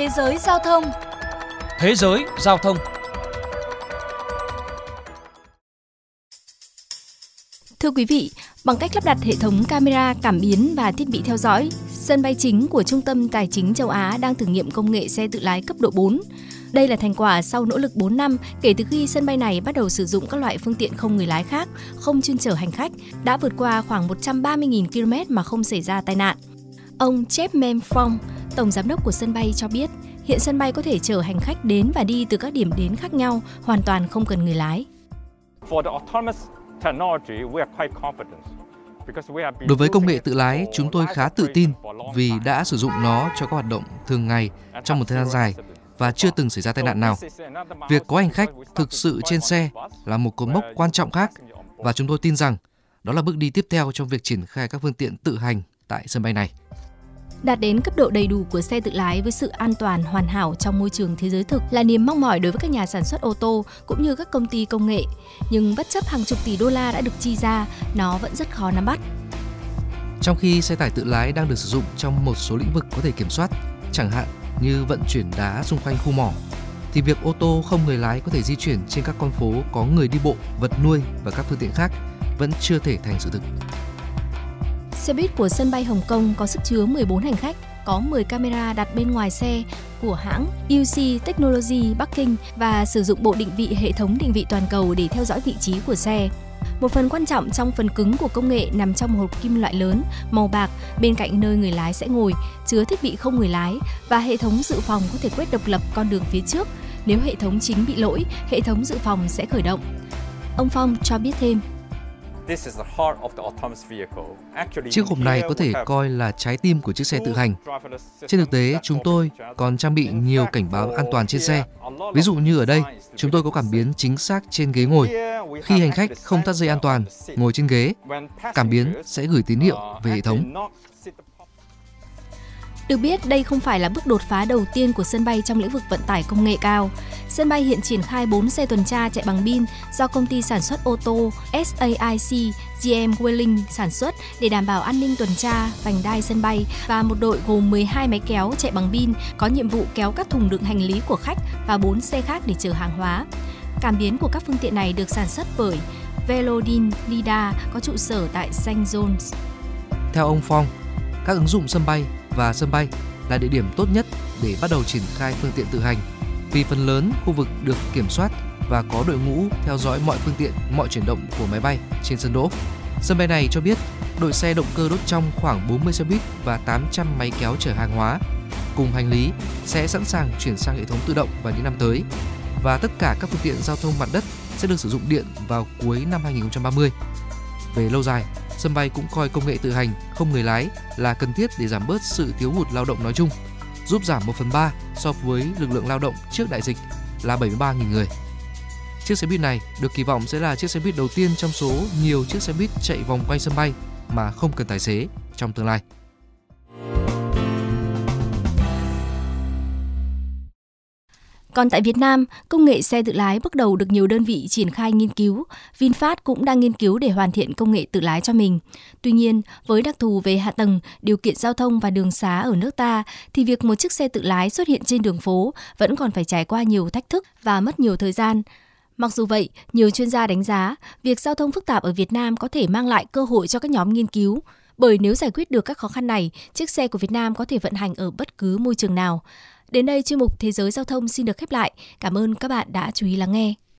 Thế giới giao thông Thế giới giao thông Thưa quý vị, bằng cách lắp đặt hệ thống camera cảm biến và thiết bị theo dõi, sân bay chính của Trung tâm Tài chính châu Á đang thử nghiệm công nghệ xe tự lái cấp độ 4. Đây là thành quả sau nỗ lực 4 năm kể từ khi sân bay này bắt đầu sử dụng các loại phương tiện không người lái khác, không chuyên chở hành khách, đã vượt qua khoảng 130.000 km mà không xảy ra tai nạn. Ông Jeff Memfong, tổng giám đốc của sân bay cho biết, hiện sân bay có thể chở hành khách đến và đi từ các điểm đến khác nhau, hoàn toàn không cần người lái. Đối với công nghệ tự lái, chúng tôi khá tự tin vì đã sử dụng nó cho các hoạt động thường ngày trong một thời gian dài và chưa từng xảy ra tai nạn nào. Việc có hành khách thực sự trên xe là một cột mốc quan trọng khác và chúng tôi tin rằng đó là bước đi tiếp theo trong việc triển khai các phương tiện tự hành tại sân bay này. Đạt đến cấp độ đầy đủ của xe tự lái với sự an toàn hoàn hảo trong môi trường thế giới thực là niềm mong mỏi đối với các nhà sản xuất ô tô cũng như các công ty công nghệ. Nhưng bất chấp hàng chục tỷ đô la đã được chi ra, nó vẫn rất khó nắm bắt. Trong khi xe tải tự lái đang được sử dụng trong một số lĩnh vực có thể kiểm soát, chẳng hạn như vận chuyển đá xung quanh khu mỏ, thì việc ô tô không người lái có thể di chuyển trên các con phố có người đi bộ, vật nuôi và các phương tiện khác vẫn chưa thể thành sự thực. Xe buýt của sân bay Hồng Kông có sức chứa 14 hành khách, có 10 camera đặt bên ngoài xe của hãng UC Technology Bắc Kinh và sử dụng bộ định vị hệ thống định vị toàn cầu để theo dõi vị trí của xe. Một phần quan trọng trong phần cứng của công nghệ nằm trong một hộp kim loại lớn, màu bạc, bên cạnh nơi người lái sẽ ngồi, chứa thiết bị không người lái và hệ thống dự phòng có thể quét độc lập con đường phía trước. Nếu hệ thống chính bị lỗi, hệ thống dự phòng sẽ khởi động. Ông Phong cho biết thêm. Chiếc hộp này có thể coi là trái tim của chiếc xe tự hành. Trên thực tế, chúng tôi còn trang bị nhiều cảnh báo an toàn trên xe. Ví dụ như ở đây, chúng tôi có cảm biến chính xác trên ghế ngồi. Khi hành khách không thắt dây an toàn, ngồi trên ghế, cảm biến sẽ gửi tín hiệu về hệ thống. Được biết, đây không phải là bước đột phá đầu tiên của sân bay trong lĩnh vực vận tải công nghệ cao. Sân bay hiện triển khai 4 xe tuần tra chạy bằng pin do công ty sản xuất ô tô SAIC GM Welling sản xuất để đảm bảo an ninh tuần tra, vành đai sân bay và một đội gồm 12 máy kéo chạy bằng pin có nhiệm vụ kéo các thùng đựng hành lý của khách và 4 xe khác để chở hàng hóa. Cảm biến của các phương tiện này được sản xuất bởi Velodin Lida có trụ sở tại St. John's. Theo ông Phong, các ứng dụng sân bay và sân bay là địa điểm tốt nhất để bắt đầu triển khai phương tiện tự hành vì phần lớn khu vực được kiểm soát và có đội ngũ theo dõi mọi phương tiện, mọi chuyển động của máy bay trên sân đỗ. Sân bay này cho biết đội xe động cơ đốt trong khoảng 40 xe buýt và 800 máy kéo chở hàng hóa cùng hành lý sẽ sẵn sàng chuyển sang hệ thống tự động vào những năm tới và tất cả các phương tiện giao thông mặt đất sẽ được sử dụng điện vào cuối năm 2030. Về lâu dài, sân bay cũng coi công nghệ tự hành không người lái là cần thiết để giảm bớt sự thiếu hụt lao động nói chung, giúp giảm 1 phần 3 so với lực lượng lao động trước đại dịch là 73.000 người. Chiếc xe buýt này được kỳ vọng sẽ là chiếc xe buýt đầu tiên trong số nhiều chiếc xe buýt chạy vòng quanh sân bay mà không cần tài xế trong tương lai. Còn tại Việt Nam, công nghệ xe tự lái bước đầu được nhiều đơn vị triển khai nghiên cứu. VinFast cũng đang nghiên cứu để hoàn thiện công nghệ tự lái cho mình. Tuy nhiên, với đặc thù về hạ tầng, điều kiện giao thông và đường xá ở nước ta, thì việc một chiếc xe tự lái xuất hiện trên đường phố vẫn còn phải trải qua nhiều thách thức và mất nhiều thời gian. Mặc dù vậy, nhiều chuyên gia đánh giá việc giao thông phức tạp ở Việt Nam có thể mang lại cơ hội cho các nhóm nghiên cứu. Bởi nếu giải quyết được các khó khăn này, chiếc xe của Việt Nam có thể vận hành ở bất cứ môi trường nào. Đến đây chuyên mục Thế giới giao thông xin được khép lại. Cảm ơn các bạn đã chú ý lắng nghe.